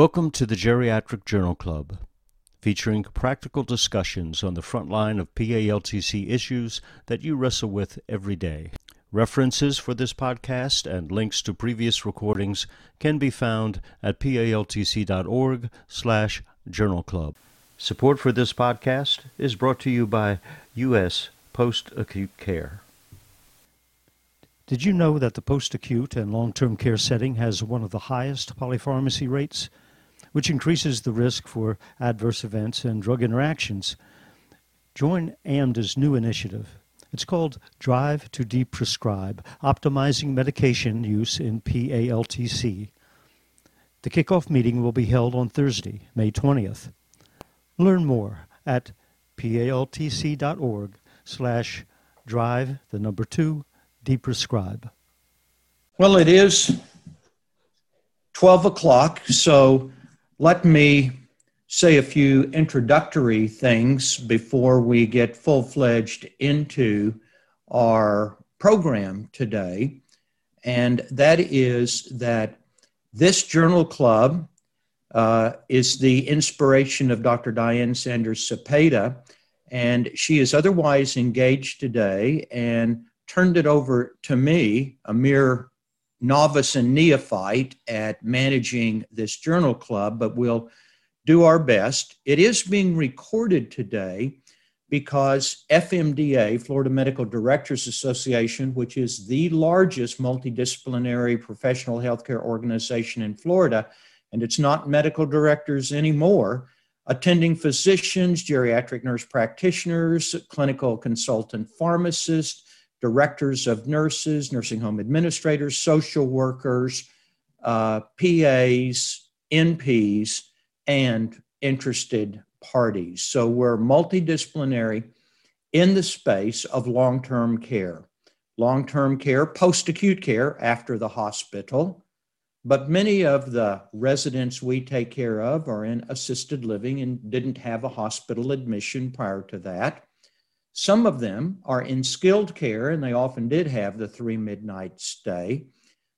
Welcome to the Geriatric Journal Club, featuring practical discussions on the front line of PALTC issues that you wrestle with every day. References for this podcast and links to previous recordings can be found at paltc.org slash journal club. Support for this podcast is brought to you by U.S. Post-Acute Care. Did you know that the post-acute and long-term care setting has one of the highest polypharmacy rates, which increases the risk for adverse events and drug interactions? Join AMDA's new initiative. It's called Drive to Deprescribe, Optimizing Medication Use in PALTC. The kickoff meeting will be held on Thursday, May 20th. Learn more at paltc.org slash drive the number two deprescribe? Well, it is 12 o'clock, so let me say a few introductory things before we get full fledged into our program today. And that is that this journal club uh, is the inspiration of Dr. Diane Sanders Cepeda, and she is otherwise engaged today. And turned it over to me, a mere novice and neophyte at managing this journal club, but we'll do our best. It is being recorded today because FMDA, Florida Medical Directors Association, which is the largest multidisciplinary professional healthcare organization in Florida, and it's not medical directors anymore, attending physicians, geriatric nurse practitioners, clinical consultant pharmacists, directors of nurses, nursing home administrators, social workers, uh, PAs, NPs, and interested parties. So we're multidisciplinary in the space of long term care. Long term care, post acute care after the hospital. But many of the residents we take care of are in assisted living and didn't have a hospital admission prior to that. Some of them are in skilled care, and they often did have the three midnight stay.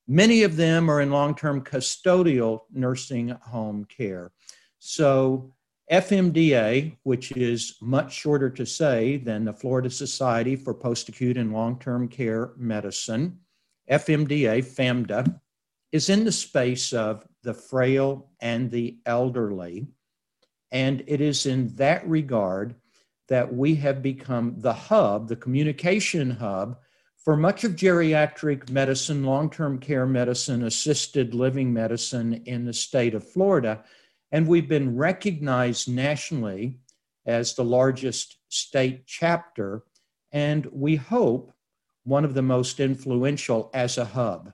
Many of them are in long term custodial nursing home care. So, FMDA, which is much shorter to say than the Florida Society for Post Acute and Long Term Care Medicine, FMDA, FAMDA, is in the space of the frail and the elderly. And it is in that regard that we have become the hub, the communication hub for much of geriatric medicine, long term care medicine, assisted living medicine in the state of Florida. And we've been recognized nationally as the largest state chapter, and we hope one of the most influential as a hub.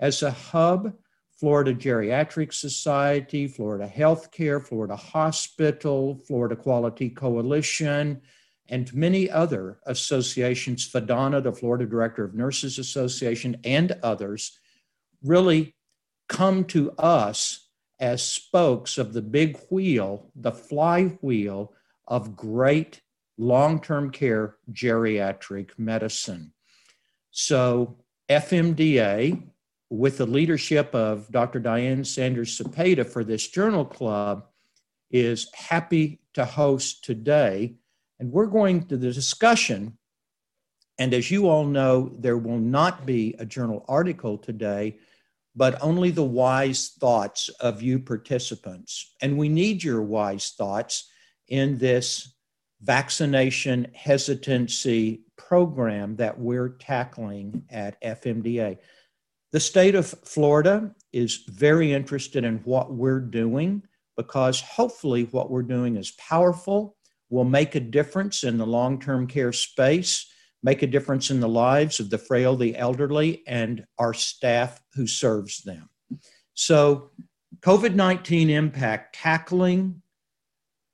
As a hub, Florida Geriatric Society, Florida Healthcare, Florida Hospital, Florida Quality Coalition, and many other associations, FDANA, the Florida Director of Nurses Association, and others, really come to us as spokes of the big wheel, the flywheel of great long term care geriatric medicine. So, FMDA, with the leadership of Dr. Diane Sanders Cepeda for this journal club, is happy to host today. And we're going to the discussion. And as you all know, there will not be a journal article today, but only the wise thoughts of you participants. And we need your wise thoughts in this vaccination hesitancy program that we're tackling at FMDA. The state of Florida is very interested in what we're doing because hopefully what we're doing is powerful, will make a difference in the long term care space, make a difference in the lives of the frail, the elderly, and our staff who serves them. So, COVID 19 impact tackling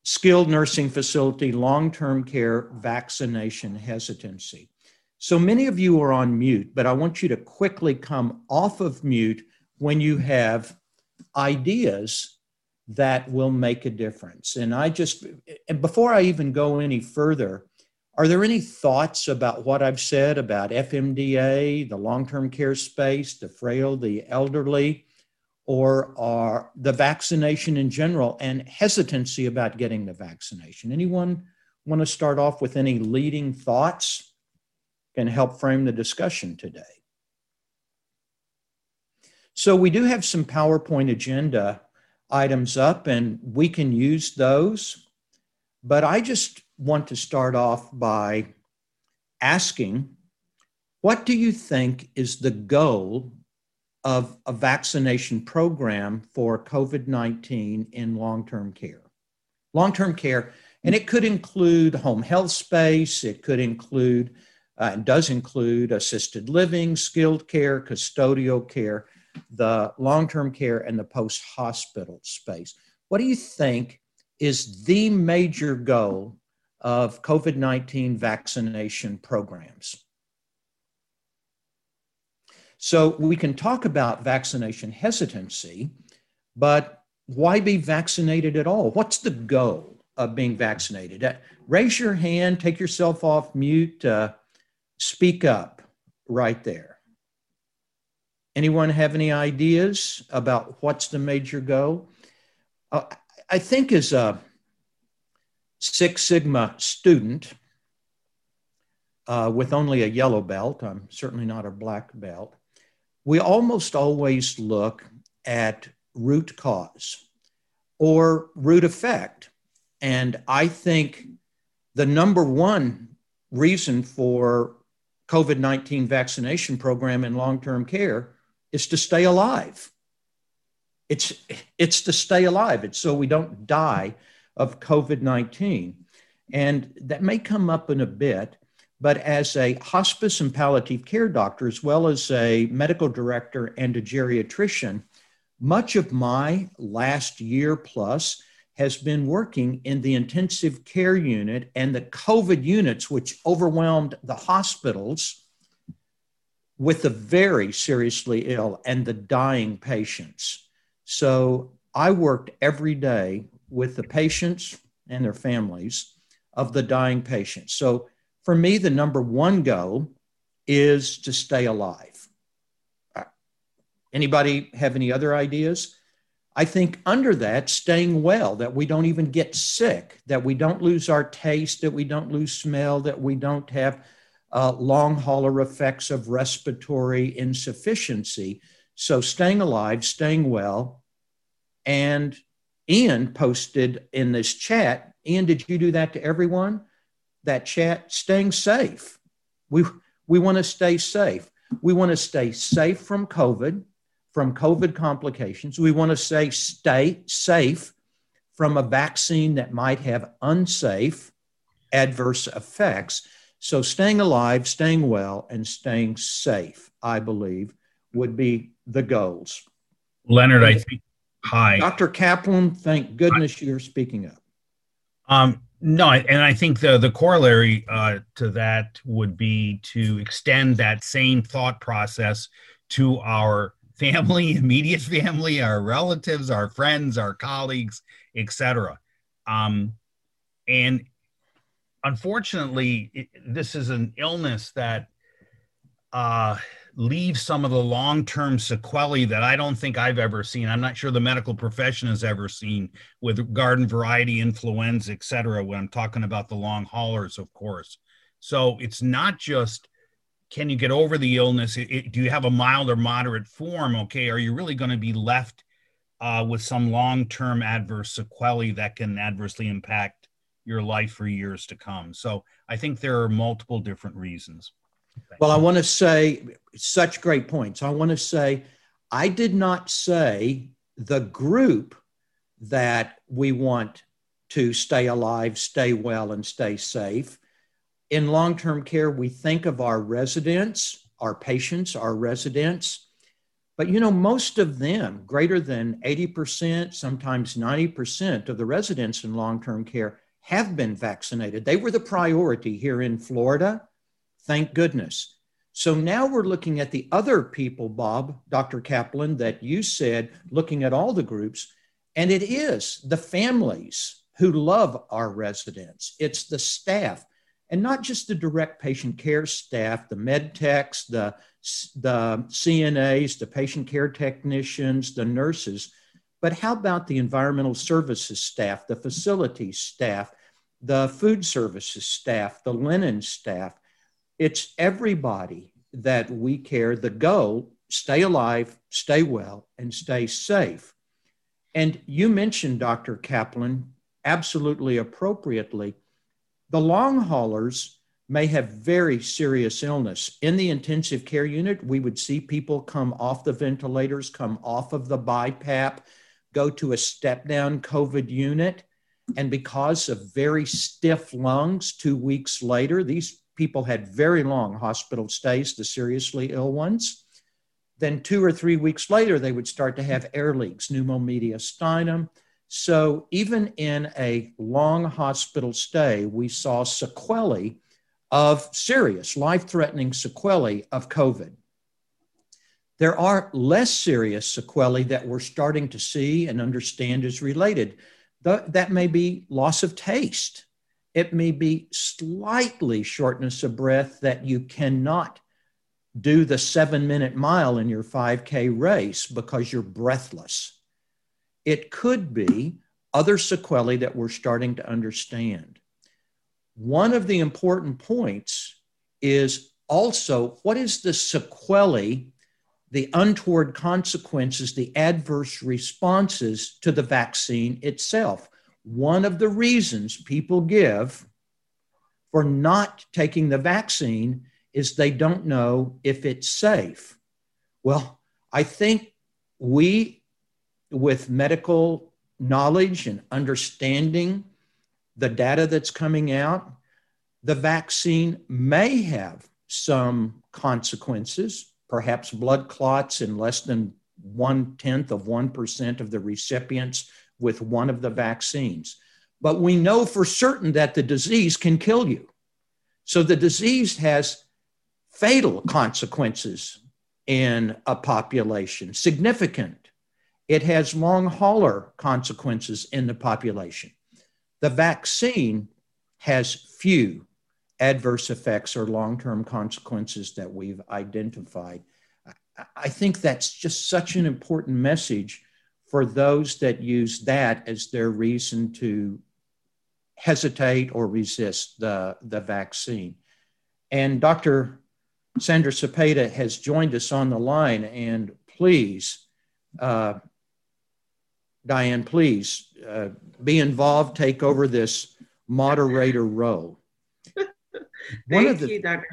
skilled nursing facility long term care vaccination hesitancy. So many of you are on mute, but I want you to quickly come off of mute when you have ideas that will make a difference. And I just, and before I even go any further, are there any thoughts about what I've said about FMDA, the long term care space, the frail, the elderly, or are the vaccination in general and hesitancy about getting the vaccination. Anyone want to start off with any leading thoughts? Can help frame the discussion today. So we do have some PowerPoint agenda items up and we can use those. But I just want to start off by asking what do you think is the goal of a vaccination program for COVID 19 in long term care? Long term care, and it could include home health space, it could include, uh, and does include assisted living, skilled care, custodial care, the long term care, and the post hospital space. What do you think is the major goal of COVID 19 vaccination programs? So we can talk about vaccination hesitancy, but why be vaccinated at all? What's the goal of being vaccinated? Uh, raise your hand, take yourself off mute, uh, speak up right there. Anyone have any ideas about what's the major goal? Uh, I think as a Six Sigma student uh, with only a yellow belt, I'm certainly not a black belt, we almost always look at root cause or root effect. And I think the number one reason for COVID 19 vaccination program in long term care is to stay alive. It's, it's to stay alive. It's so we don't die of COVID 19. And that may come up in a bit, but as a hospice and palliative care doctor, as well as a medical director and a geriatrician, much of my last year plus has been working in the intensive care unit and the COVID units, which overwhelmed the hospitals with the very seriously ill and the dying patients. So I worked every day with the patients and their families of the dying patients. So for me, the number one goal is to stay alive. Uh, anybody have any other ideas? I think under that, staying well, that we don't even get sick, that we don't lose our taste, that we don't lose smell, that we don't have uh, long hauler effects of respiratory insufficiency. So, staying alive, staying well. And Ian posted in this chat Ian, did you do that to everyone? that chat, staying safe. We, we want to stay safe. We want to stay safe from COVID, from COVID complications. We want to say stay safe from a vaccine that might have unsafe adverse effects. So, staying alive, staying well, and staying safe, I believe, would be the goals. Leonard, I think. Hi. Dr. Kaplan, thank goodness you're speaking up. Um, no, and I think the the corollary uh, to that would be to extend that same thought process to our family, immediate family, our relatives, our friends, our colleagues, etc. Um, and unfortunately, it, this is an illness that uh, leave some of the long-term sequelae that I don't think I've ever seen. I'm not sure the medical profession has ever seen with garden variety influenza, etc. when I'm talking about the long haulers, of course. So it's not just can you get over the illness? It, it, do you have a mild or moderate form? Okay, are you really going to be left uh, with some long-term adverse sequelae that can adversely impact your life for years to come? So I think there are multiple different reasons. Well, I want to say such great points. I want to say I did not say the group that we want to stay alive, stay well, and stay safe. In long term care, we think of our residents, our patients, our residents. But you know, most of them, greater than 80%, sometimes 90% of the residents in long term care have been vaccinated. They were the priority here in Florida Thank goodness. So now we're looking at the other people, Bob, Dr. Kaplan, that you said, looking at all the groups, and it is the families who love our residents, it's the staff. And not just the direct patient care staff, the med techs, the, the CNAs, the patient care technicians, the nurses, but how about the environmental services staff, the facilities staff, the food services staff, the linen staff? It's everybody that we care. The goal stay alive, stay well, and stay safe. And you mentioned, Dr. Kaplan, absolutely appropriately, the long haulers may have very serious illness. In the intensive care unit, we would see people come off the ventilators, come off of the BiPAP, go to a step down COVID unit. And because of very stiff lungs, two weeks later, these people had very long hospital stays, the seriously ill ones. Then, two or three weeks later, they would start to have air leaks, pneumomediastinum. So, even in a long hospital stay, we saw sequelae of serious, life threatening sequelae of COVID. There are less serious sequelae that we're starting to see and understand is related. That may be loss of taste. It may be slightly shortness of breath that you cannot do the seven minute mile in your 5K race because you're breathless. It could be other sequelae that we're starting to understand. One of the important points is also what is the sequelae, the untoward consequences, the adverse responses to the vaccine itself. One of the reasons people give for not taking the vaccine is they don't know if it's safe. Well, I think we, with medical knowledge and understanding the data that's coming out, the vaccine may have some consequences, perhaps blood clots in less than one tenth of 1% of the recipients with one of the vaccines. But we know for certain that the disease can kill you. So the disease has fatal consequences in a population, significant. It has long hauler consequences in the population. The vaccine has few adverse effects or long term consequences that we've identified. I think that's just such an important message for those that use that as their reason to hesitate or resist the, the vaccine. And Dr. Sanders Cepeda has joined us on the line. And please, uh, Diane, please uh, be involved, take over this moderator role. One Thank the, you, Doctor.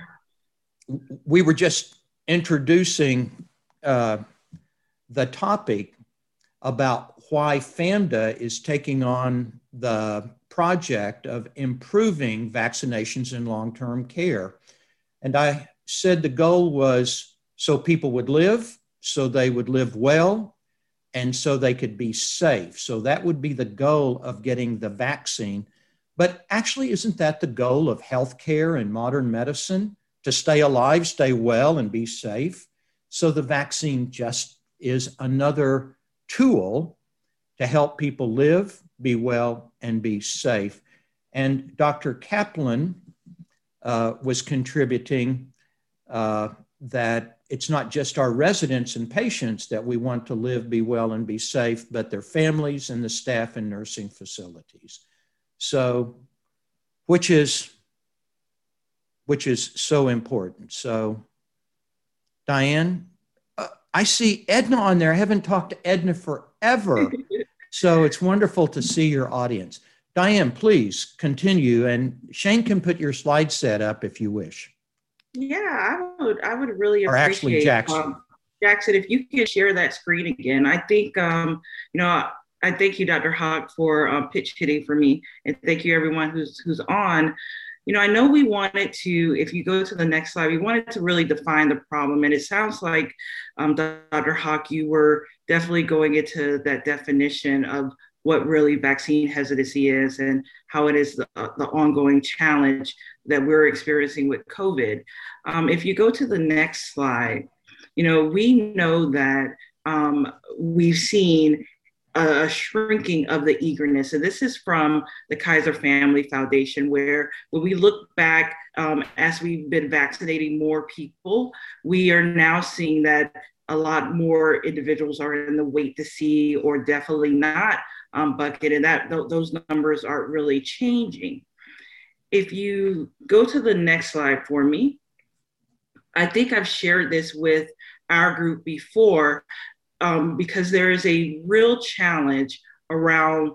We were just introducing uh, the topic about why FAMDA is taking on the project of improving vaccinations in long term care. And I said the goal was so people would live, so they would live well, and so they could be safe. So that would be the goal of getting the vaccine. But actually, isn't that the goal of healthcare and modern medicine? To stay alive, stay well, and be safe. So the vaccine just is another tool to help people live, be well, and be safe. And Dr. Kaplan uh, was contributing uh, that it's not just our residents and patients that we want to live, be well, and be safe, but their families and the staff in nursing facilities. So, which is which is so important. So, Diane, uh, I see Edna on there. I haven't talked to Edna forever. so it's wonderful to see your audience. Diane, please continue. And Shane can put your slide set up if you wish. Yeah, I would. I would really or appreciate. actually, Jackson. Um, Jackson, if you could share that screen again, I think um, you know. I, I thank you, Dr. Hock, for um, pitch hitting for me, and thank you everyone who's who's on. You know, I know we wanted to. If you go to the next slide, we wanted to really define the problem, and it sounds like um, Dr. Hock, you were definitely going into that definition of what really vaccine hesitancy is and how it is the, the ongoing challenge that we're experiencing with COVID. Um, if you go to the next slide, you know, we know that um, we've seen a shrinking of the eagerness. And this is from the Kaiser Family Foundation, where when we look back um, as we've been vaccinating more people, we are now seeing that a lot more individuals are in the wait to see or definitely not um, bucket, and that th- those numbers aren't really changing. If you go to the next slide for me, I think I've shared this with our group before, um, because there is a real challenge around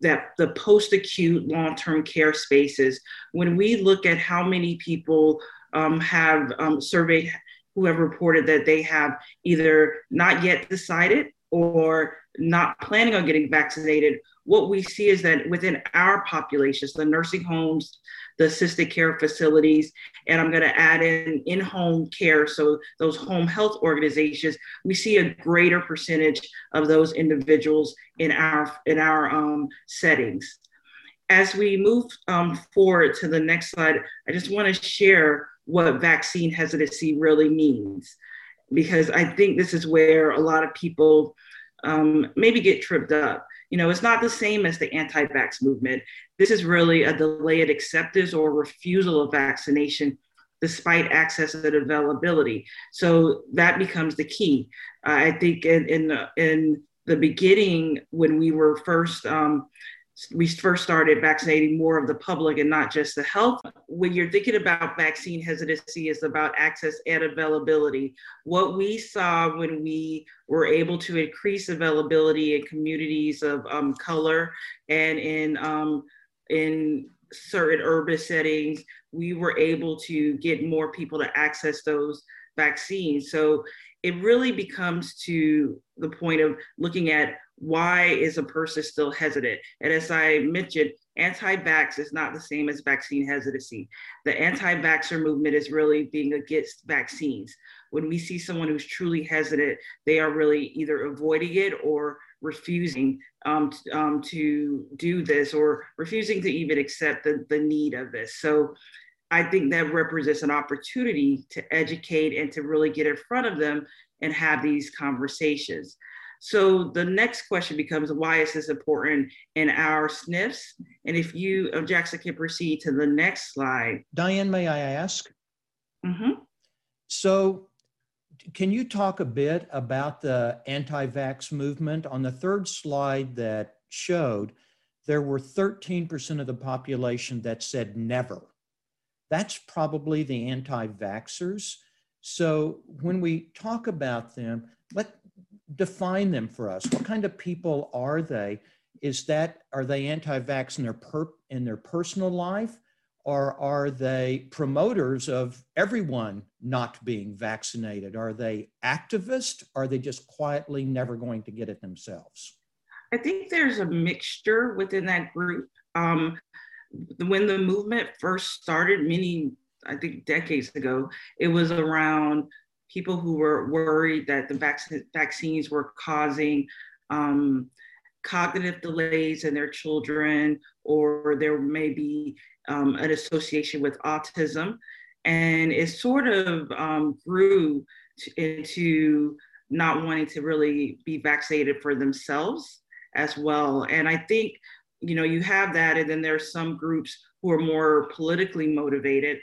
that the post-acute long-term care spaces when we look at how many people um, have um, surveyed who have reported that they have either not yet decided or not planning on getting vaccinated what we see is that within our populations the nursing homes the assisted care facilities, and I'm going to add in in home care. So, those home health organizations, we see a greater percentage of those individuals in our, in our um, settings. As we move um, forward to the next slide, I just want to share what vaccine hesitancy really means, because I think this is where a lot of people um, maybe get tripped up. You know, it's not the same as the anti vax movement. This is really a delayed acceptance or refusal of vaccination despite access and availability. So that becomes the key. Uh, I think in, in, the, in the beginning, when we were first um, we first started vaccinating more of the public and not just the health. When you're thinking about vaccine hesitancy, it's about access and availability. What we saw when we were able to increase availability in communities of um, color and in um, in certain urban settings, we were able to get more people to access those vaccines. So it really becomes to the point of looking at why is a person still hesitant? And as I mentioned, anti-vax is not the same as vaccine hesitancy. The anti-vaxxer movement is really being against vaccines. When we see someone who's truly hesitant, they are really either avoiding it or refusing um, um, to do this or refusing to even accept the, the need of this. So I think that represents an opportunity to educate and to really get in front of them and have these conversations. So the next question becomes why is this important in our SNFs? And if you, uh, Jackson, can proceed to the next slide. Diane, may I ask? Mm-hmm. So can you talk a bit about the anti-vax movement? On the third slide that showed, there were 13% of the population that said never. That's probably the anti-vaxxers. So when we talk about them, let define them for us. What kind of people are they? Is that are they anti-vax in their per, in their personal life? or are they promoters of everyone not being vaccinated? Are they activists? Are they just quietly never going to get it themselves? I think there's a mixture within that group. Um, when the movement first started, many, I think decades ago, it was around people who were worried that the vac- vaccines were causing um, cognitive delays in their children, or there may be um, an association with autism. And it sort of um, grew to, into not wanting to really be vaccinated for themselves as well. And I think, you know, you have that, and then there's some groups who are more politically motivated.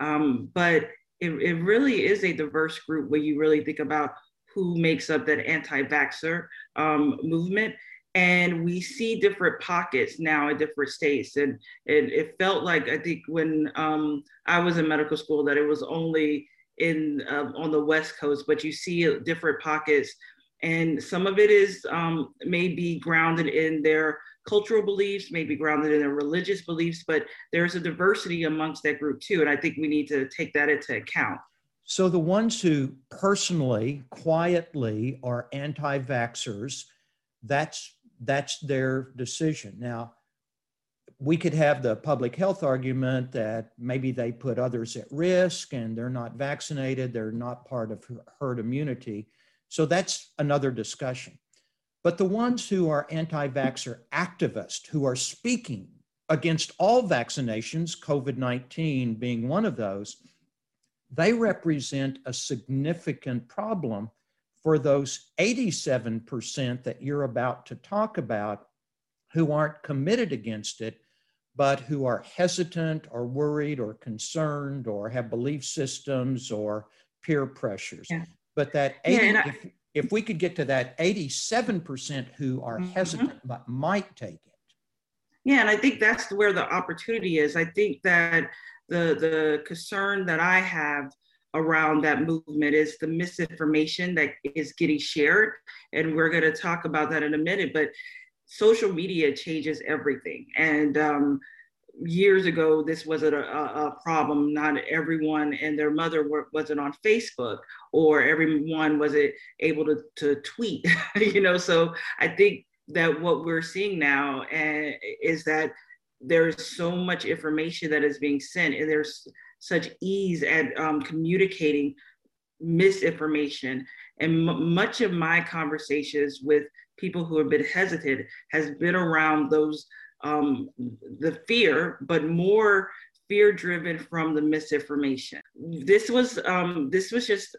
Um, but it, it really is a diverse group when you really think about who makes up that anti-vaxxer um, movement. And we see different pockets now in different states. And it, felt like i think when um, i was in medical school that it was only in uh, on the west coast but you see different pockets and some of it is um, maybe grounded in their cultural beliefs maybe grounded in their religious beliefs but there's a diversity amongst that group too and i think we need to take that into account so the ones who personally quietly are anti-vaxxers that's that's their decision. Now, we could have the public health argument that maybe they put others at risk and they're not vaccinated, they're not part of herd immunity. So that's another discussion. But the ones who are anti vaxxer activists, who are speaking against all vaccinations, COVID 19 being one of those, they represent a significant problem for those 87% that you're about to talk about who aren't committed against it, but who are hesitant or worried or concerned or have belief systems or peer pressures. Yeah. But that 80, yeah, I, if, if we could get to that 87% who are mm-hmm. hesitant but might take it. Yeah, and I think that's where the opportunity is. I think that the the concern that I have around that movement is the misinformation that is getting shared. And we're going to talk about that in a minute. But social media changes everything. And um, years ago, this wasn't a, a, problem. Not everyone and their mother were, wasn't on Facebook, or everyone wasn't able to, to tweet. you know, so I think that what we're seeing now uh, is that there's so much information that is being sent, and there's such ease at um, communicating misinformation. And m- much of my conversations with people who have been hesitant has been around those um, the fear, but more fear driven from the misinformation. This was um, this was just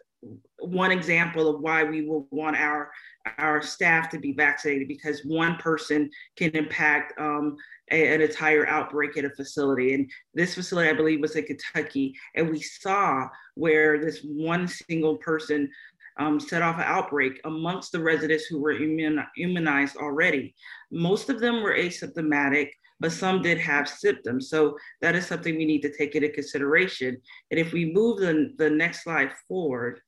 one example of why we will want our our staff to be vaccinated because one person can impact um, a, an entire outbreak at a facility. And this facility, I believe, was in Kentucky, and we saw where this one single person um, set off an outbreak amongst the residents who were immunized already. Most of them were asymptomatic, but some did have symptoms. So that is something we need to take into consideration. And if we move the, the next slide forward,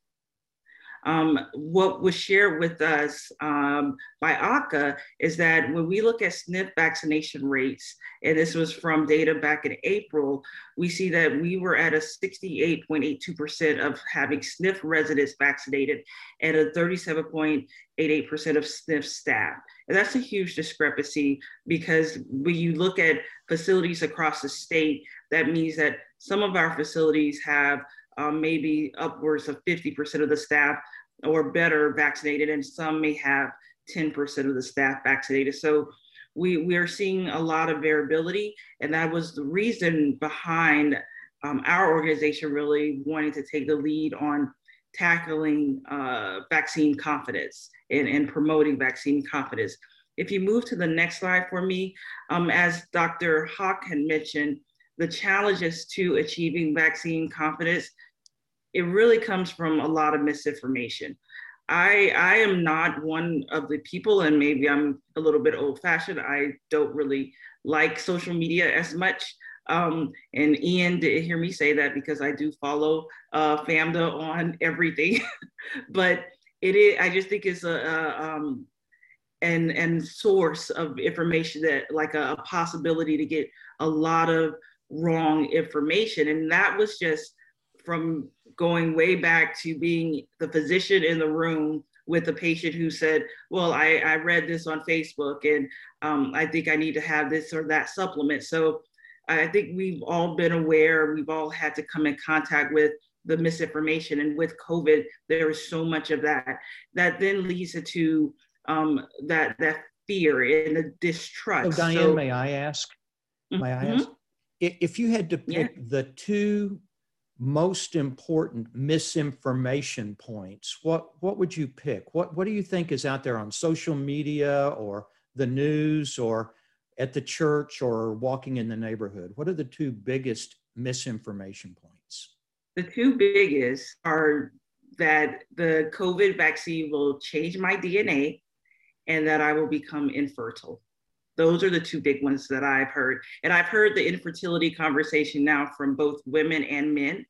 um, what was shared with us um, by AAHCA is that when we look at SNF vaccination rates, and this was from data back in April, we see that we were at a 68.82% of having SNF residents vaccinated and a 37.88% of SNF staff. And that's a huge discrepancy because when you look at facilities across the state, that means that some of our facilities have um, maybe upwards of 50% of the staff or better vaccinated, and some may have 10% of the staff vaccinated. So we, we are seeing a lot of variability, and that was the reason behind um, our organization really wanting to take the lead on tackling uh, vaccine confidence and, and promoting vaccine confidence. If you move to the next slide for me, um, as Dr. Hock had mentioned, the challenges to achieving vaccine confidence it really comes from a lot of misinformation. I I am not one of the people, and maybe I'm a little bit old fashioned. I don't really like social media as much. Um, and Ian did hear me say that because I do follow uh, FAMDA on everything, but it is. I just think it's a, a um, and and source of information that like a, a possibility to get a lot of wrong information, and that was just from going way back to being the physician in the room with the patient who said, well, I, I read this on Facebook and um, I think I need to have this or that supplement. So I think we've all been aware, we've all had to come in contact with the misinformation. And with COVID, there is so much of that. That then leads to um, that, that fear and the distrust. So Diane, so, may I ask, may mm-hmm. I ask, if you had to pick yeah. the two most important misinformation points, what, what would you pick? What, what do you think is out there on social media or the news or at the church or walking in the neighborhood? What are the two biggest misinformation points? The two biggest are that the COVID vaccine will change my DNA and that I will become infertile. Those are the two big ones that I've heard. And I've heard the infertility conversation now from both women and men.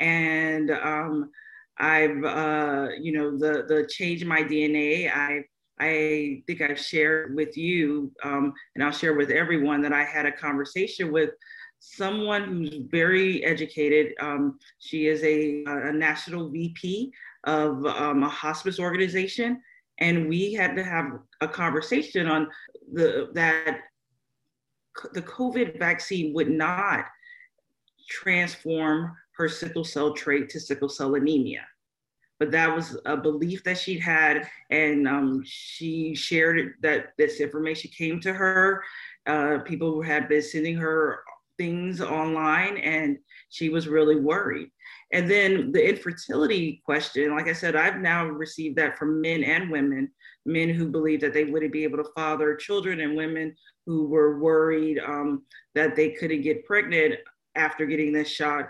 And um, I've, uh, you know, the, the change my DNA, I, I think I've shared with you, um, and I'll share with everyone that I had a conversation with someone who's very educated. Um, she is a, a, national VP of um, a hospice organization, and we had to have a conversation on the that the COVID vaccine would not transform her sickle cell trait to sickle cell anemia. But that was a belief that she'd had, and um, she shared that this information came to her. Uh, people had been sending her things online, and she was really worried. And then the infertility question, like I said, I've now received that from men and women, men who believe that they wouldn't be able to father children, and women who were worried um, that they couldn't get pregnant after getting this shot,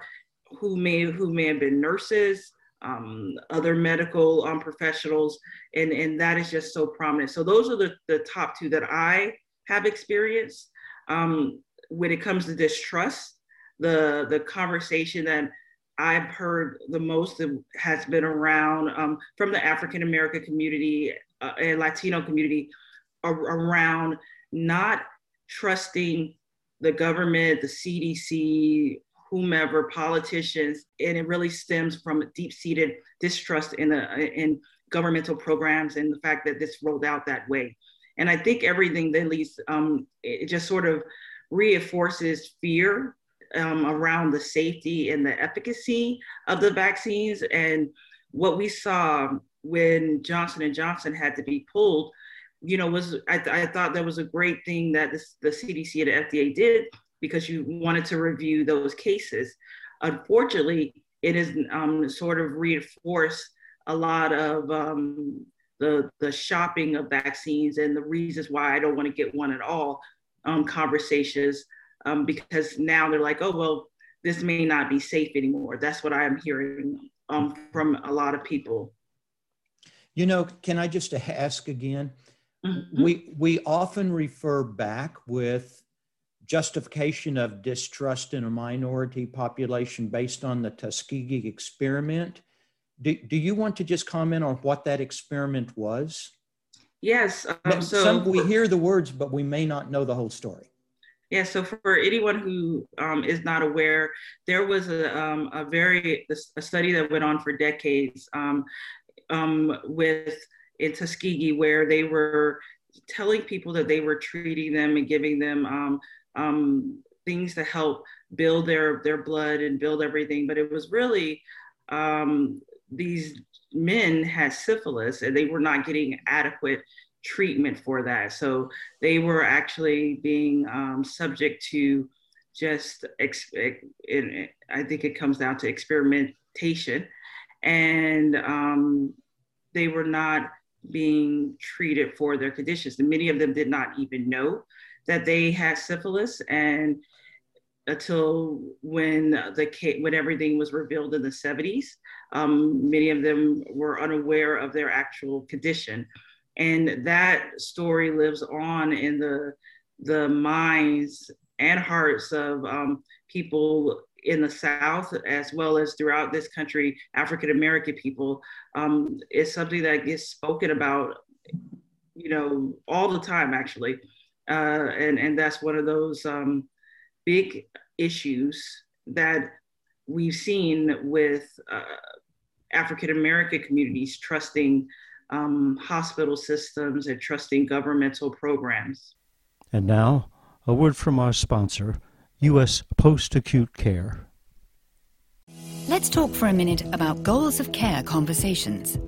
who may who may have been nurses, um, other medical um, professionals, and and that is just so prominent. So those are the the top two that I have experienced. Um, when it comes to distrust, the the conversation that I've heard the most that has been around um, from the African American community uh, and Latino community around not trusting the government, the CDC, whomever, politicians, and it really stems from a deep-seated distrust in the in governmental programs and the fact that this rolled out that way. And I think everything then leads, um, it just sort of reinforces fear um, around the safety and the efficacy of the vaccines. And what we saw when Johnson and Johnson had to be pulled, you know, was I, th- I thought that was a great thing that this, the CDC and the FDA did because you wanted to review those cases. Unfortunately, it has um, sort of reinforced a lot of um, the the shopping of vaccines and the reasons why I don't want to get one at all um, conversations um, because now they're like, oh well, this may not be safe anymore. That's what I am hearing um, from a lot of people. You know, can I just ask again? Mm-hmm. We we often refer back with justification of distrust in a minority population based on the Tuskegee experiment. Do, do you want to just comment on what that experiment was? Yes. Um, so Some, we hear the words, but we may not know the whole story. Yeah, so for anyone who um, is not aware, there was a, um, a very a study that went on for decades um, um, with in Tuskegee where they were telling people that they were treating them and giving them um, um, things to help build their their blood and build everything. But it was really these men had syphilis and they were not getting adequate treatment for that. So they were actually being um, subject to just, ex- it, I think it comes down to experimentation. And um, they were not being treated for their conditions. And many of them did not even know that they had syphilis and until when the when everything was revealed in the 70s um, many of them were unaware of their actual condition and that story lives on in the the minds and hearts of um, people in the South as well as throughout this country, African American people, um, is something that gets spoken about, you know, all the time actually. Uh, and and that's one of those um, big issues that we've seen with uh, African American communities trusting um, hospital systems and trusting governmental programs. And now, a word from our sponsor, U.S. Post Acute Care. Let's talk for a minute about goals of care conversations.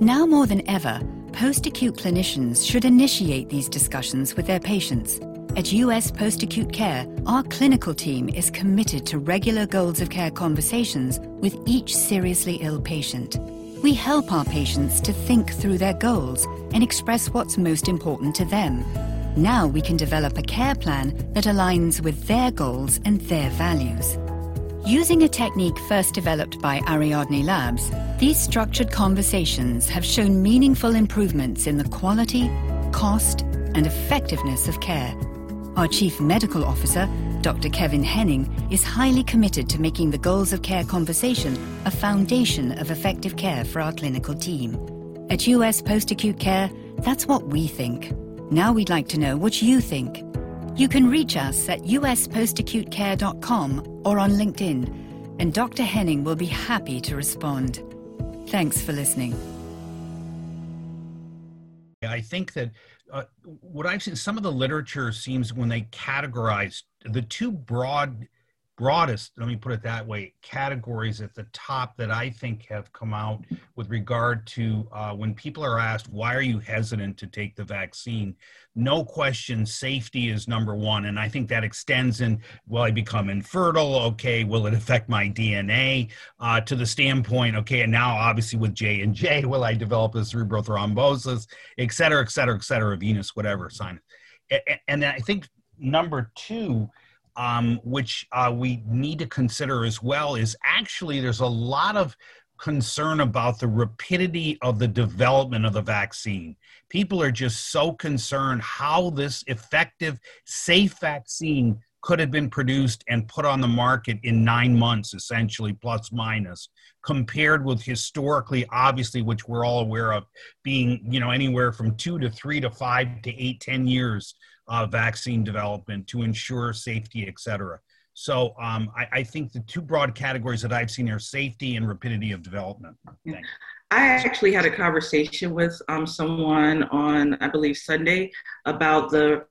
Now more than ever, post acute clinicians should initiate these discussions with their patients. At US Post Acute Care, our clinical team is committed to regular goals of care conversations with each seriously ill patient. We help our patients to think through their goals and express what's most important to them. Now we can develop a care plan that aligns with their goals and their values. Using a technique first developed by Ariadne Labs, these structured conversations have shown meaningful improvements in the quality, cost, and effectiveness of care. Our Chief Medical Officer, Dr. Kevin Henning, is highly committed to making the goals of care conversation a foundation of effective care for our clinical team. At US Post Acute Care, that's what we think. Now we'd like to know what you think. You can reach us at uspostacutecare.com or on LinkedIn, and Dr. Henning will be happy to respond. Thanks for listening. I think that uh, what I've seen, some of the literature seems when they categorize the two broad broadest, let me put it that way, categories at the top that I think have come out with regard to uh, when people are asked, why are you hesitant to take the vaccine? No question, safety is number one. And I think that extends in, will I become infertile? Okay, will it affect my DNA? Uh, to the standpoint, okay, and now obviously with J and J, will I develop a cerebral thrombosis, et cetera, et cetera, et cetera, venous, whatever sign. And I think number two, um, which uh, we need to consider as well, is actually there's a lot of concern about the rapidity of the development of the vaccine. People are just so concerned how this effective, safe vaccine could have been produced and put on the market in nine months, essentially, plus minus, compared with historically, obviously, which we're all aware of, being you know anywhere from two to three to five to eight, ten years uh, vaccine development to ensure safety, et cetera. So um, I, I, think the two broad categories that I've seen are safety and rapidity of development. Thanks. I actually had a conversation with um, someone on, I believe, Sunday about the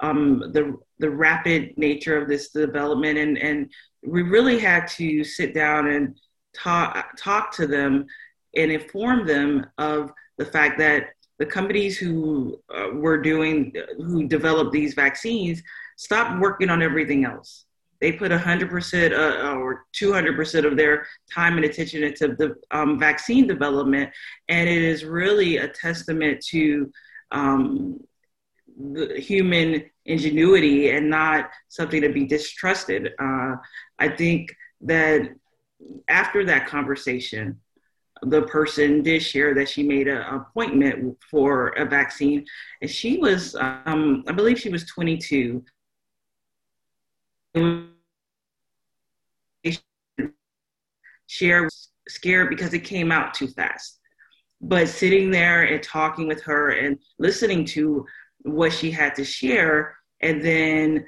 um, the the rapid nature of this development, and and we really had to sit down and talk talk to them and inform them of the fact that the companies who uh, were doing, who developed these vaccines, stopped working on everything else. They put 100% uh, or 200% of their time and attention into the um, vaccine development. And it is really a testament to um, human ingenuity and not something to be distrusted. Uh, I think that after that conversation, the person did share that she made an appointment for a vaccine, and she was, um, I believe, she was 22. Share was scared because it came out too fast. But sitting there and talking with her and listening to what she had to share, and then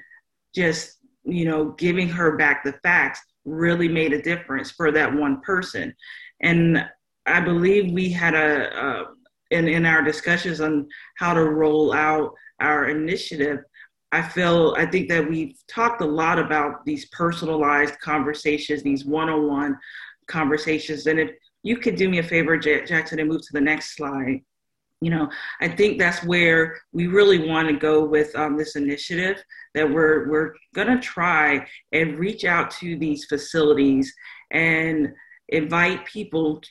just you know giving her back the facts really made a difference for that one person. And I believe we had a, uh, in, in our discussions on how to roll out our initiative, I feel, I think that we've talked a lot about these personalized conversations, these one on one conversations. And if you could do me a favor, Jackson, and move to the next slide. You know, I think that's where we really want to go with um, this initiative that we're we're gonna try and reach out to these facilities and invite people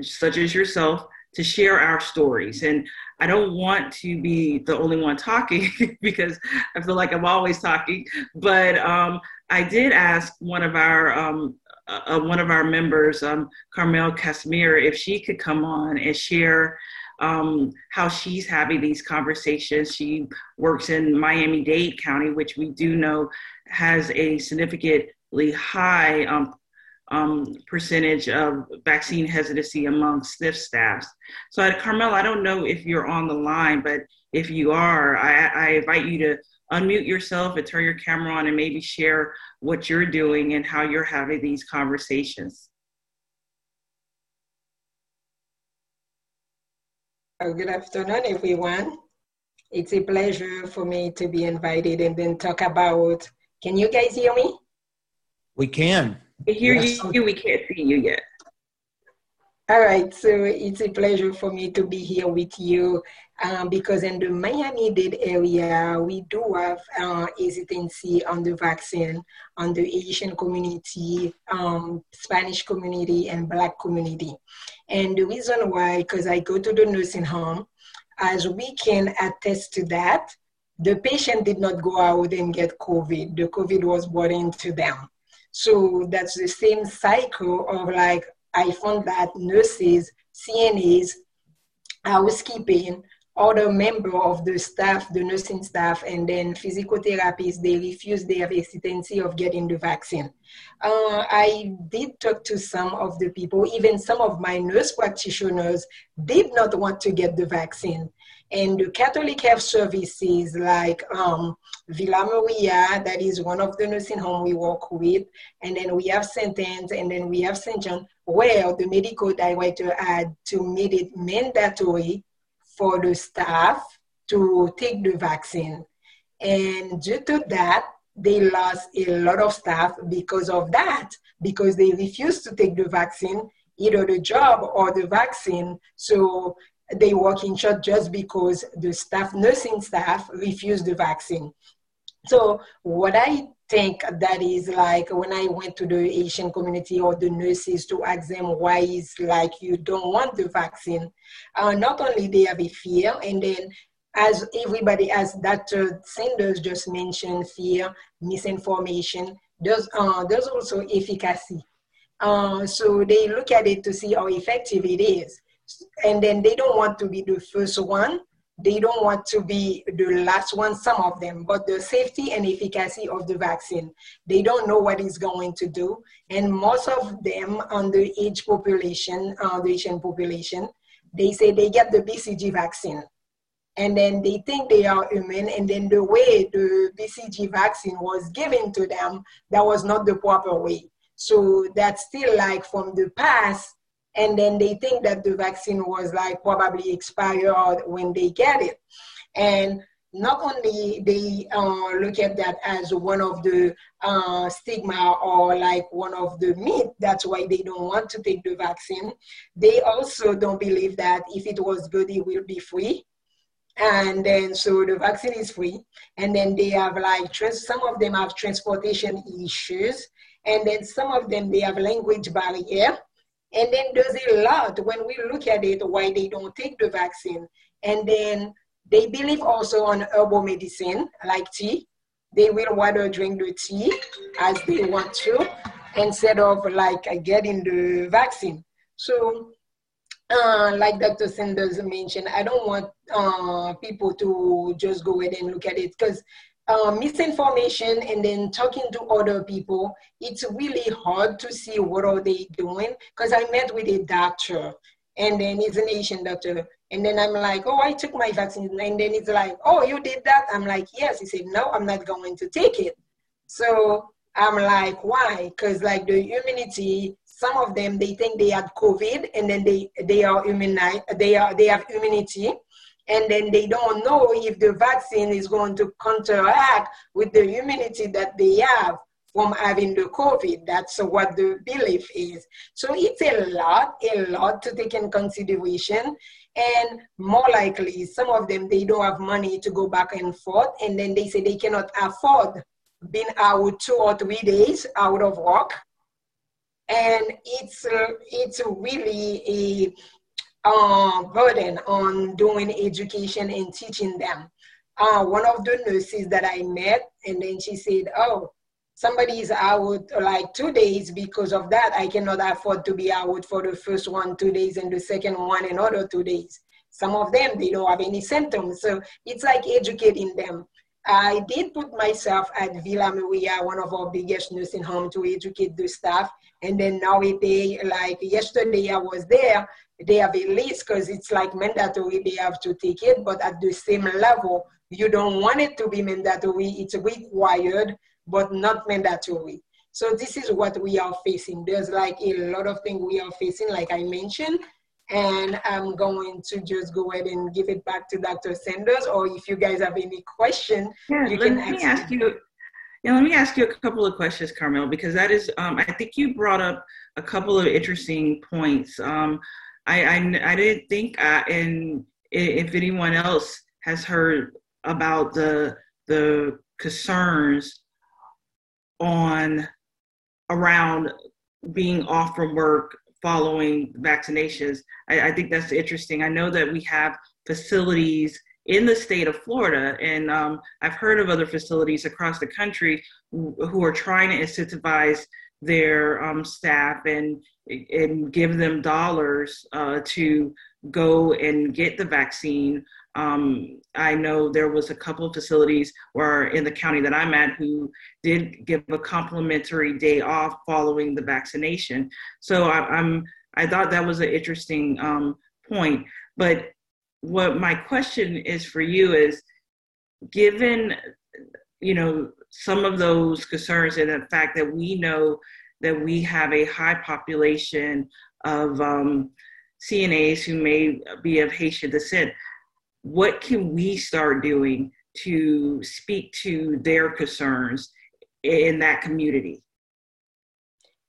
such as yourself, to share our stories. And I don't want to be the only one talking because I feel like I'm always talking. But um, I did ask one of our um, uh, one of our members, um, Carmel Casimir, if she could come on and share um, how she's having these conversations. She works in Miami Dade County, which we do know has a significantly high um, um, percentage of vaccine hesitancy among SNF staffs. So, Carmel, I don't know if you're on the line, but if you are, I, I invite you to unmute yourself and turn your camera on and maybe share what you're doing and how you're having these conversations. Oh, good afternoon, everyone. It's a pleasure for me to be invited and then talk about. Can you guys hear me? We can. We hear yes. you, we can't see you yet. All right, so it's a pleasure for me to be here with you um, because in the Miami-Dade area, we do have uh, hesitancy on the vaccine on the Asian community, um, Spanish community, and Black community. And the reason why, because I go to the nursing home, as we can attest to that, the patient did not go out and get COVID. The COVID was brought into them. So that's the same cycle of like, I found that nurses, CNAs, housekeeping, other member of the staff, the nursing staff, and then physical therapists, they refuse their hesitancy of getting the vaccine. Uh, I did talk to some of the people, even some of my nurse practitioners did not want to get the vaccine. And the Catholic Health Services like um, Villa Maria, that is one of the nursing home we work with, and then we have St. Anne's, and then we have St. John, where the medical director had to make it mandatory for the staff to take the vaccine. And due to that, they lost a lot of staff because of that, because they refused to take the vaccine, either the job or the vaccine. So they work in short just because the staff, nursing staff, refused the vaccine. So what I think that is like when I went to the Asian community or the nurses to ask them why is like you don't want the vaccine. Uh, not only they have a fear, and then as everybody, as Dr. Sanders just mentioned, fear, misinformation. There's uh, there's also efficacy. Uh, so they look at it to see how effective it is, and then they don't want to be the first one they don't want to be the last one, some of them, but the safety and efficacy of the vaccine. They don't know what it's going to do. And most of them on the age population, uh, the Asian population, they say they get the BCG vaccine. And then they think they are human, and then the way the BCG vaccine was given to them, that was not the proper way. So that's still like from the past, and then they think that the vaccine was like probably expired when they get it. And not only they uh, look at that as one of the uh, stigma or like one of the myth that's why they don't want to take the vaccine. They also don't believe that if it was good it will be free. And then so the vaccine is free. And then they have like trans- some of them have transportation issues. And then some of them they have language barrier and then there's a lot when we look at it why they don't take the vaccine. And then they believe also on herbal medicine like tea. They will rather drink the tea as they want to instead of like getting the vaccine. So uh, like Dr. Sanders mentioned, I don't want uh, people to just go ahead and look at it because uh, misinformation and then talking to other people, it's really hard to see what are they doing. Because I met with a doctor, and then he's an Asian doctor, and then I'm like, oh, I took my vaccine, and then he's like, oh, you did that? I'm like, yes. He said, no, I'm not going to take it. So I'm like, why? Because like the immunity, some of them they think they had COVID, and then they they are immunized, they are they have immunity and then they don't know if the vaccine is going to counteract with the immunity that they have from having the COVID. That's what the belief is. So it's a lot, a lot to take in consideration. And more likely, some of them, they don't have money to go back and forth. And then they say they cannot afford being out two or three days out of work. And it's, it's really a, uh, burden on doing education and teaching them. Uh, one of the nurses that I met, and then she said, "Oh, somebody is out like two days because of that. I cannot afford to be out for the first one two days and the second one another two days. Some of them they don't have any symptoms, so it's like educating them." I did put myself at Villa Maria, one of our biggest nursing home, to educate the staff. And then now nowadays, like yesterday, I was there they have a list because it's like mandatory they have to take it but at the same level you don't want it to be mandatory. It's required but not mandatory. So this is what we are facing. There's like a lot of things we are facing like i mentioned and i'm going to just go ahead and give it back to dr sanders or if you guys have any question yeah, you let me ask you yeah, let me ask you a couple of questions, Carmel, because that is, um, I think you brought up a couple of interesting points. Um, I, I, I didn't think, uh, and if anyone else has heard about the the concerns on around being off from work following vaccinations. I, I, think that's interesting. I know that we have facilities in the state of Florida, and um, I've heard of other facilities across the country who are trying to incentivize their um, staff and and give them dollars uh, to go and get the vaccine. Um, I know there was a couple of facilities where in the county that I'm at who did give a complimentary day off following the vaccination. So I, am I thought that was an interesting um, point. But what my question is for you is, given you know some of those concerns and the fact that we know that we have a high population of um, CNAs who may be of Haitian descent. What can we start doing to speak to their concerns in that community.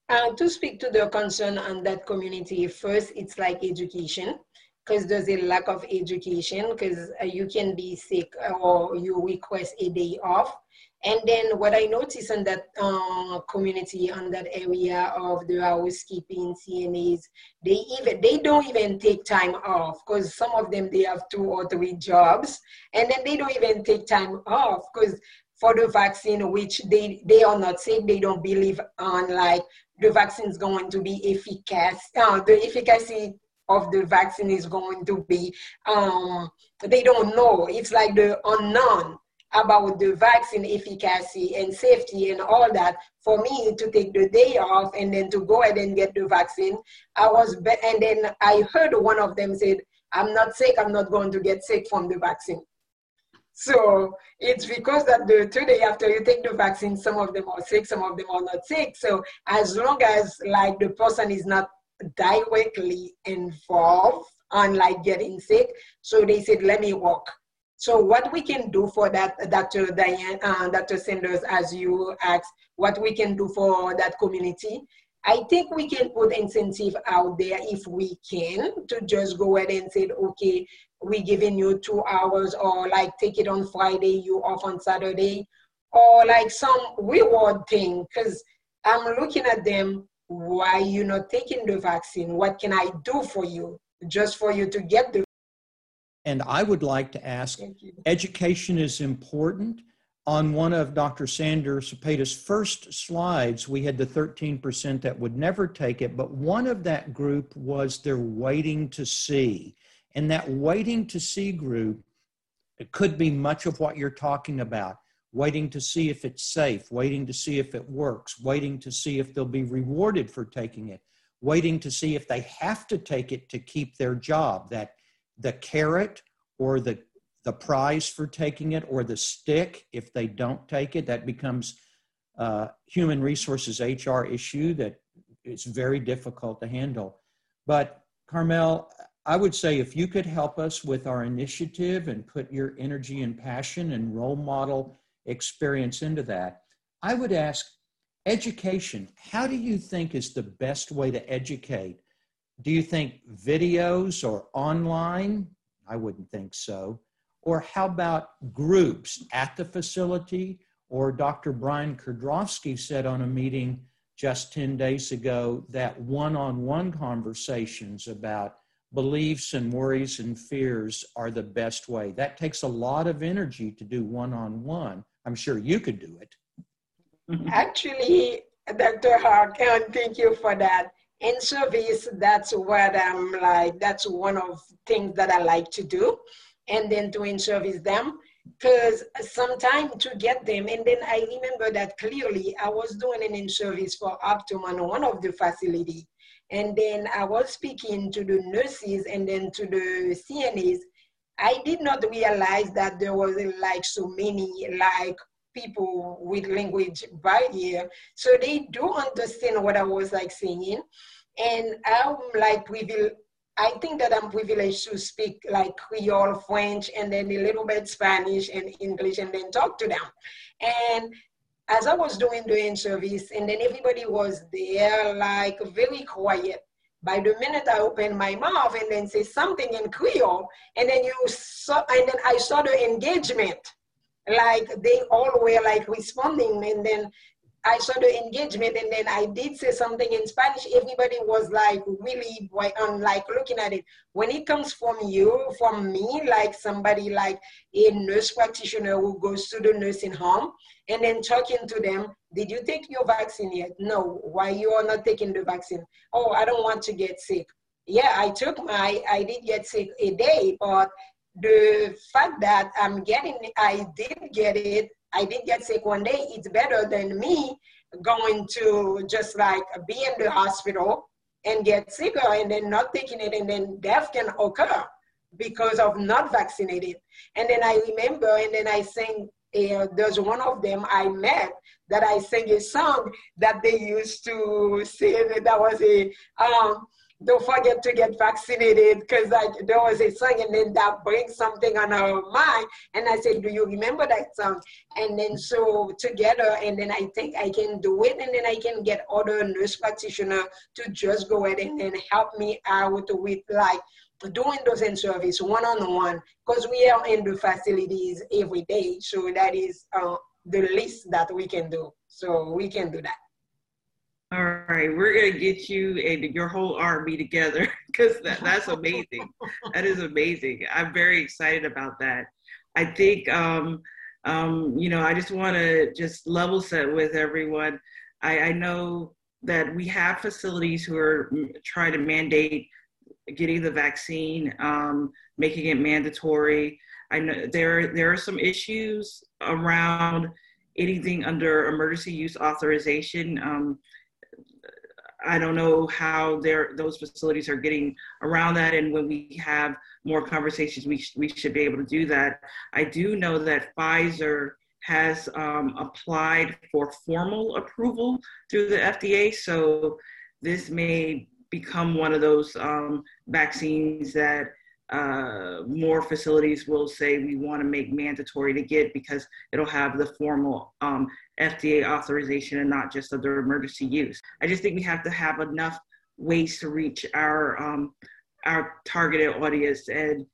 Uh, to speak to their concern on that community, first, it's like education because there's a lack of education because uh, you can be sick or you request a day off and then what I noticed in that uh, community, on that area of the housekeeping CNAs, they even they don't even take time off because some of them they have two or three jobs, and then they don't even take time off because for the vaccine, which they they are not safe, they don't believe on like the vaccine is going to be efficacious. Uh, the efficacy of the vaccine is going to be um, they don't know. It's like the unknown about the vaccine efficacy and safety and all that. For me to take the day off and then to go ahead and get the vaccine i was be- and then i heard one of them said i'm not sick i'm not going to get sick from the vaccine. So it's because that the two day after you take the vaccine some of them are sick some of them are not sick. So as long as like the person is not directly involved on like getting sick so they said let me walk so what we can do for that, Dr. Diane, uh, Dr. Sanders, as you asked, what we can do for that community, I think we can put incentive out there if we can to just go ahead and say, okay, we're giving you two hours or like take it on Friday, you off on Saturday, or like some reward thing. Because I'm looking at them, why you not taking the vaccine? What can I do for you? Just for you to get the and I would like to ask education is important. On one of Dr. Sanders Cepeda's first slides, we had the 13% that would never take it, but one of that group was they're waiting to see. And that waiting to see group, it could be much of what you're talking about waiting to see if it's safe, waiting to see if it works, waiting to see if they'll be rewarded for taking it, waiting to see if they have to take it to keep their job. That the carrot or the the prize for taking it or the stick if they don't take it that becomes a human resources hr issue that it's very difficult to handle but carmel i would say if you could help us with our initiative and put your energy and passion and role model experience into that i would ask education how do you think is the best way to educate do you think videos or online? I wouldn't think so. Or how about groups at the facility? Or Dr. Brian Kudrowski said on a meeting just 10 days ago that one on one conversations about beliefs and worries and fears are the best way. That takes a lot of energy to do one on one. I'm sure you could do it. Actually, Dr. Hart, and thank you for that in service, that's what I'm like, that's one of things that I like to do. And then to in service them, because sometime to get them, and then I remember that clearly I was doing an in service for Optum on one of the facility. And then I was speaking to the nurses and then to the CNAs. I did not realize that there was like so many like people with language barrier. So they do understand what I was like saying. And I'm like privileged, I think that I'm privileged to speak like Creole, French, and then a little bit Spanish and English, and then talk to them. And as I was doing the in service, and then everybody was there, like very quiet. By the minute I opened my mouth and then say something in Creole, and then you saw, and then I saw the engagement like they all were like responding and then I saw the engagement and then I did say something in Spanish. Everybody was like really um, like looking at it. When it comes from you, from me, like somebody like a nurse practitioner who goes to the nursing home and then talking to them, did you take your vaccine yet? No. Why you are not taking the vaccine? Oh, I don't want to get sick. Yeah, I took my, I did get sick a day, but the fact that I'm getting, I did get it, I did get sick one day, it's better than me going to just like be in the hospital and get sicker and then not taking it and then death can occur because of not vaccinated. And then I remember, and then I think uh, there's one of them I met that I sang a song that they used to say that, was a, um, don't forget to get vaccinated because like there was a song and then that brings something on our mind. And I said, do you remember that song? And then so together, and then I think I can do it and then I can get other nurse practitioner to just go ahead and help me out with like doing those in service one-on-one because we are in the facilities every day. So that is uh, the least that we can do. So we can do that. All right, we're gonna get you and your whole army together because that, that's amazing. that is amazing. I'm very excited about that. I think, um, um, you know, I just want to just level set with everyone. I, I know that we have facilities who are trying to mandate getting the vaccine, um, making it mandatory. I know there there are some issues around anything under emergency use authorization. Um, I don't know how those facilities are getting around that. And when we have more conversations, we, sh- we should be able to do that. I do know that Pfizer has um, applied for formal approval through the FDA. So this may become one of those um, vaccines that uh, more facilities will say we want to make mandatory to get because it'll have the formal um, FDA authorization and not just under emergency use. I just think we have to have enough ways to reach our um, our targeted audience, and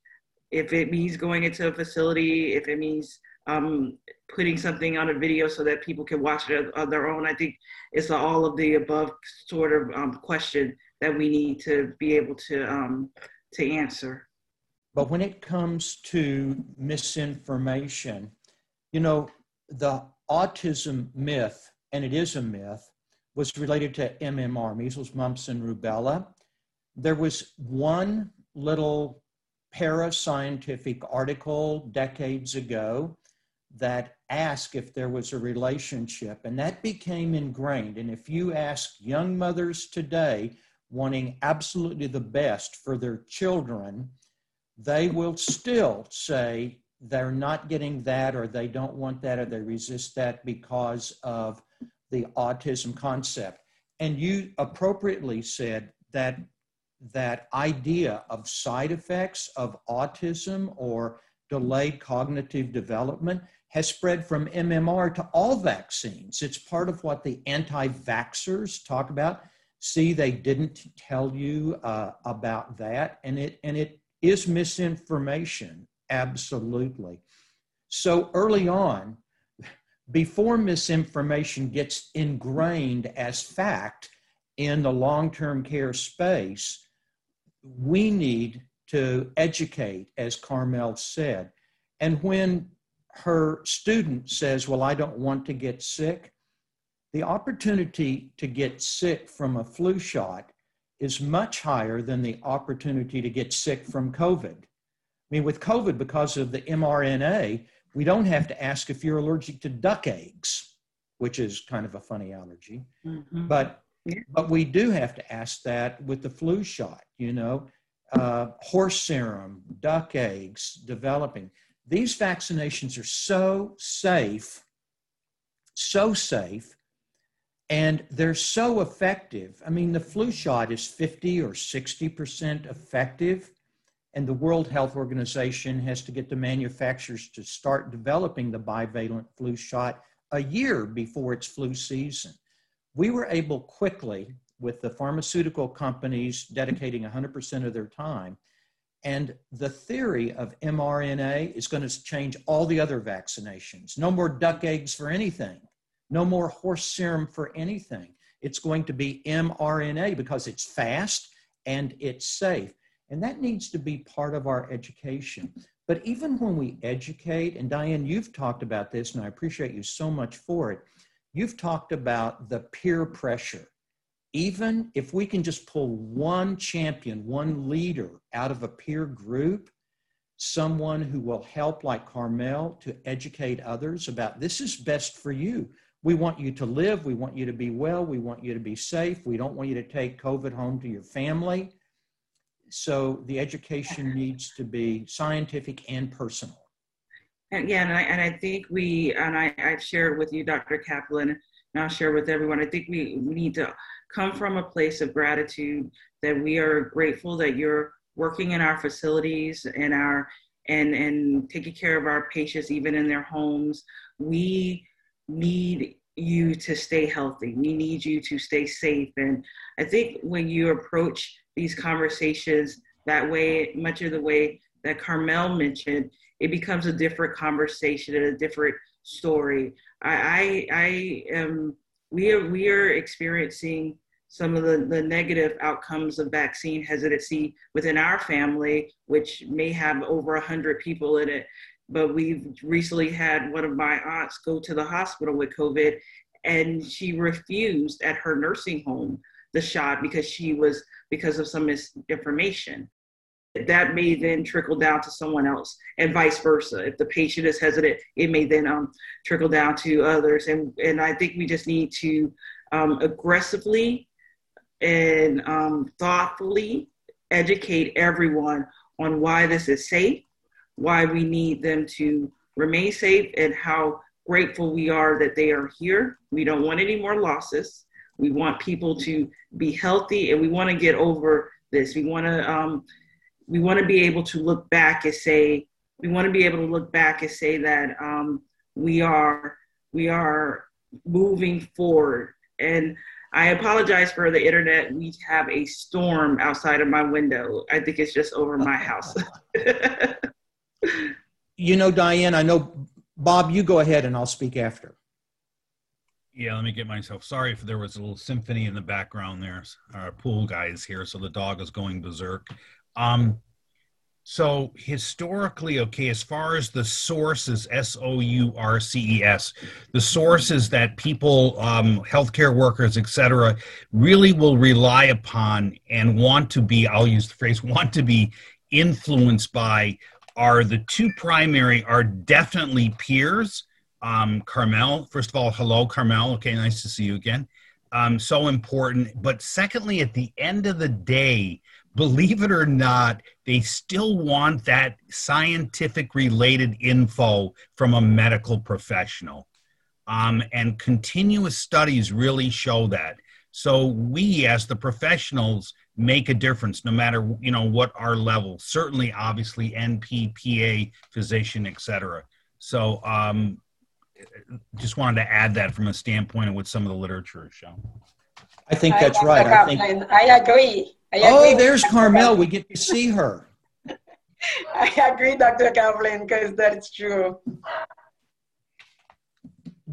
if it means going into a facility, if it means um, putting something on a video so that people can watch it on their own, I think it's all of the above sort of um, question that we need to be able to um, to answer. But when it comes to misinformation, you know, the autism myth, and it is a myth, was related to MMR, measles, mumps, and rubella. There was one little parascientific article decades ago that asked if there was a relationship, and that became ingrained. And if you ask young mothers today wanting absolutely the best for their children, they will still say they're not getting that or they don't want that or they resist that because of the autism concept. And you appropriately said that that idea of side effects of autism or delayed cognitive development has spread from MMR to all vaccines. It's part of what the anti vaxxers talk about. See, they didn't tell you uh, about that, and it, and it is misinformation, absolutely. So early on, before misinformation gets ingrained as fact in the long term care space, we need to educate, as Carmel said. And when her student says, Well, I don't want to get sick, the opportunity to get sick from a flu shot is much higher than the opportunity to get sick from COVID. I mean, with COVID, because of the mRNA, we don't have to ask if you're allergic to duck eggs, which is kind of a funny allergy. Mm-hmm. But but we do have to ask that with the flu shot, you know, uh, horse serum, duck eggs, developing. These vaccinations are so safe, so safe and they're so effective. I mean, the flu shot is 50 or 60% effective. And the World Health Organization has to get the manufacturers to start developing the bivalent flu shot a year before its flu season. We were able quickly, with the pharmaceutical companies dedicating 100% of their time, and the theory of mRNA is going to change all the other vaccinations. No more duck eggs for anything no more horse serum for anything. It's going to be mRNA because it's fast and it's safe. And that needs to be part of our education. But even when we educate, and Diane, you've talked about this, and I appreciate you so much for it. You've talked about the peer pressure. Even if we can just pull one champion, one leader out of a peer group, someone who will help, like Carmel, to educate others about this is best for you. We want you to live. We want you to be well. We want you to be safe. We don't want you to take COVID home to your family. So the education needs to be scientific and personal. And yeah, and I, and I think we, and I, I've shared with you, Dr. Kaplan, and I'll share with everyone, I think we, we need to come from a place of gratitude that we are grateful that you're working in our facilities and our and and taking care of our patients even in their homes. We need you to stay healthy. We need you to stay safe. And I think when you approach these conversations that way, much of the way that Carmel mentioned, it becomes a different conversation and a different story. I, I, I am, we are, we are experiencing some of the, the negative outcomes of vaccine hesitancy within our family, which may have over 100 people in it. But we've recently had one of my aunts go to the hospital with COVID, and she refused at her nursing home the shot because she was because of some misinformation. That may then trickle down to someone else and vice versa. If the patient is hesitant it may then um, trickle down to others. And and i think we just need to um, aggressively and um, thoughtfully educate everyone on why this is safe why we need them to remain safe and how grateful we are that they are here. We don't want any more losses. We want people to be healthy and we want to get over this. We want to um, we want to be able to look back and say we want to be able to look back and say that um, we are we are moving forward. And i apologize for the internet. We have a storm outside of my window. I think it's just over my house you know diane i know bob you go ahead and i'll speak after yeah, let me get myself. Sorry if there was a little symphony in the background there. Our pool guy is here, so the dog is going berserk. Um, so historically, okay, as far as the sources, S O U R C E S, the sources that people, um, healthcare workers, etc., really will rely upon and want to be, I'll use the phrase, want to be influenced by are the two primary are definitely peers. Um, Carmel, first of all, hello, Carmel. Okay, nice to see you again. Um, so important. But secondly, at the end of the day, believe it or not, they still want that scientific related info from a medical professional. Um, and continuous studies really show that. So we, as the professionals, make a difference no matter you know what our level. Certainly, obviously, NP, PA, physician, etc. So, um, just wanted to add that from a standpoint of what some of the literature has shown. I think that's right. I think I agree. I oh, there's Carmel. We get to see her. I agree, Dr. Kaplan, because that's true.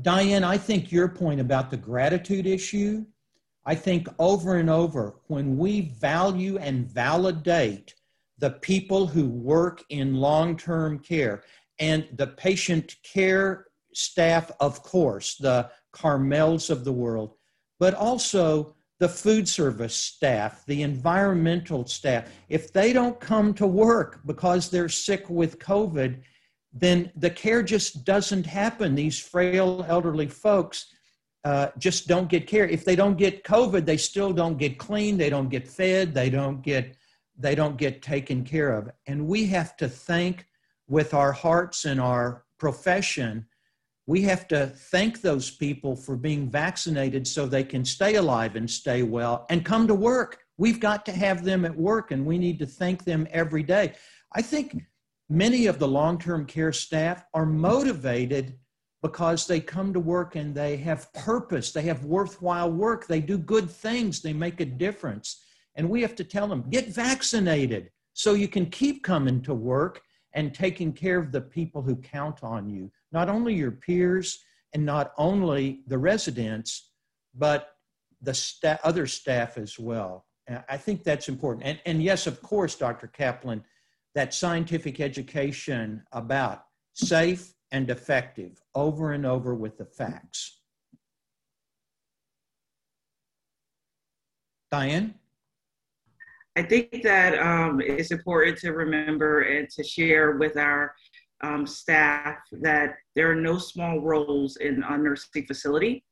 Diane, I think your point about the gratitude issue, I think over and over, when we value and validate the people who work in long term care and the patient care staff, of course, the Carmels of the world, but also the food service staff, the environmental staff, if they don't come to work because they're sick with COVID, then the care just doesn't happen. These frail elderly folks uh, just don't get care. If they don't get COVID, they still don't get clean. They don't get fed. They don't get they don't get taken care of. And we have to thank with our hearts and our profession we have to thank those people for being vaccinated so they can stay alive and stay well and come to work. We've got to have them at work and we need to thank them every day. I think many of the long term care staff are motivated because they come to work and they have purpose, they have worthwhile work, they do good things, they make a difference. And we have to tell them get vaccinated so you can keep coming to work and taking care of the people who count on you not only your peers and not only the residents, but the other staff as well. I think that's important. And, and yes, of course, Dr. Kaplan, that scientific education about safe and effective over and over with the facts. Diane? I think that um, it's important to remember and to share with our um, staff that there are no small roles in our nursing facility.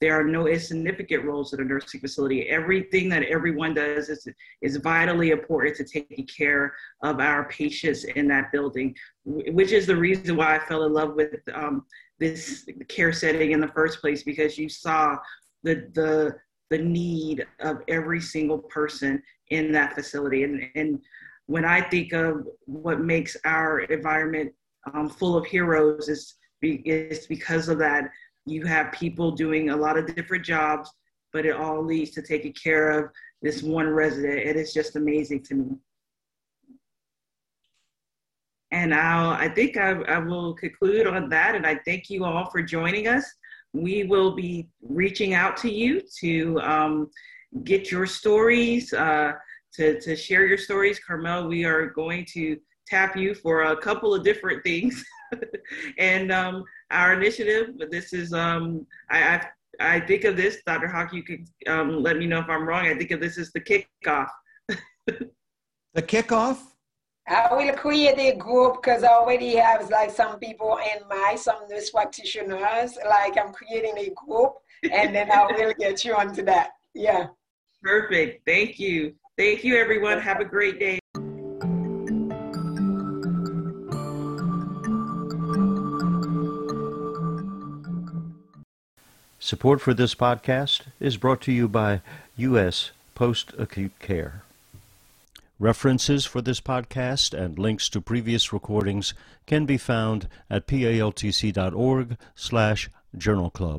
There are no insignificant roles at a nursing facility. Everything that everyone does is, is vitally important to taking care of our patients in that building, which is the reason why I fell in love with um, this care setting in the first place because you saw the, the the need of every single person in that facility. And, and when I think of what makes our environment um, full of heroes, is, be, is because of that. You have people doing a lot of different jobs, but it all leads to taking care of this one resident. And It is just amazing to me. And I'll, I think I, I will conclude on that. And I thank you all for joining us. We will be reaching out to you to um, get your stories, uh, to, to share your stories. Carmel, we are going to tap you for a couple of different things. and um, our initiative, this is, um, I, I, I, think of this, Dr. Hock, you could um, let me know if I'm wrong. I think of this as the kickoff. the kickoff? I will create a group because I already have like some people in my, some nurse practitioners. Like I'm creating a group and then I will get you onto that. Yeah. Perfect. Thank you. Thank you, everyone. Have a great day. Support for this podcast is brought to you by U.S. Post Acute Care. References for this podcast and links to previous recordings can be found at paltc.org slash journal club.